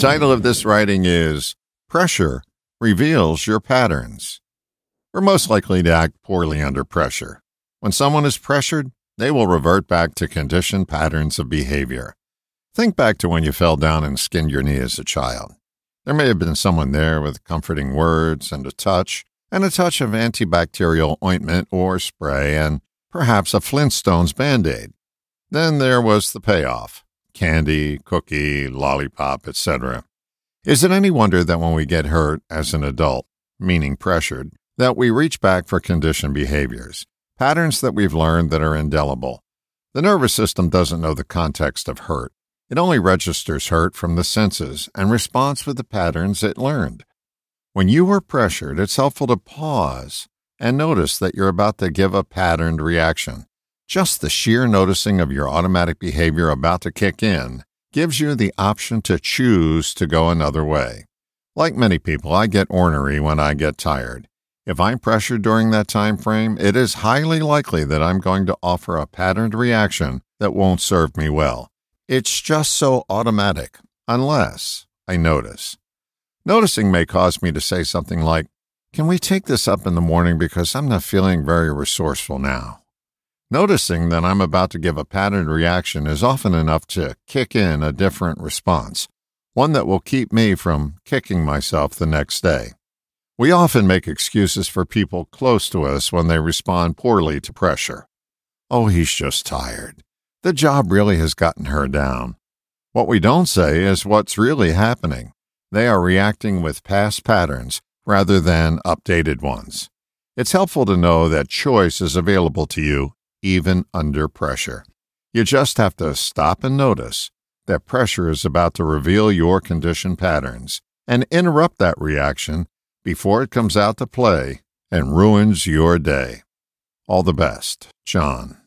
title of this writing is Pressure Reveals Your Patterns. We're most likely to act poorly under pressure. When someone is pressured, they will revert back to conditioned patterns of behavior. Think back to when you fell down and skinned your knee as a child. There may have been someone there with comforting words and a touch, and a touch of antibacterial ointment or spray, and perhaps a Flintstones band aid. Then there was the payoff candy, cookie, lollipop, etc. Is it any wonder that when we get hurt as an adult, meaning pressured, that we reach back for conditioned behaviors, patterns that we've learned that are indelible? The nervous system doesn't know the context of hurt. It only registers hurt from the senses and responds with the patterns it learned. When you are pressured, it's helpful to pause and notice that you're about to give a patterned reaction. Just the sheer noticing of your automatic behavior about to kick in gives you the option to choose to go another way. Like many people, I get ornery when I get tired. If I'm pressured during that time frame, it is highly likely that I'm going to offer a patterned reaction that won't serve me well. It's just so automatic, unless I notice. Noticing may cause me to say something like, Can we take this up in the morning because I'm not feeling very resourceful now? Noticing that I'm about to give a patterned reaction is often enough to kick in a different response, one that will keep me from kicking myself the next day. We often make excuses for people close to us when they respond poorly to pressure. Oh, he's just tired. The job really has gotten her down. What we don't say is what's really happening. They are reacting with past patterns rather than updated ones. It's helpful to know that choice is available to you even under pressure. You just have to stop and notice that pressure is about to reveal your condition patterns and interrupt that reaction before it comes out to play and ruins your day. All the best, John.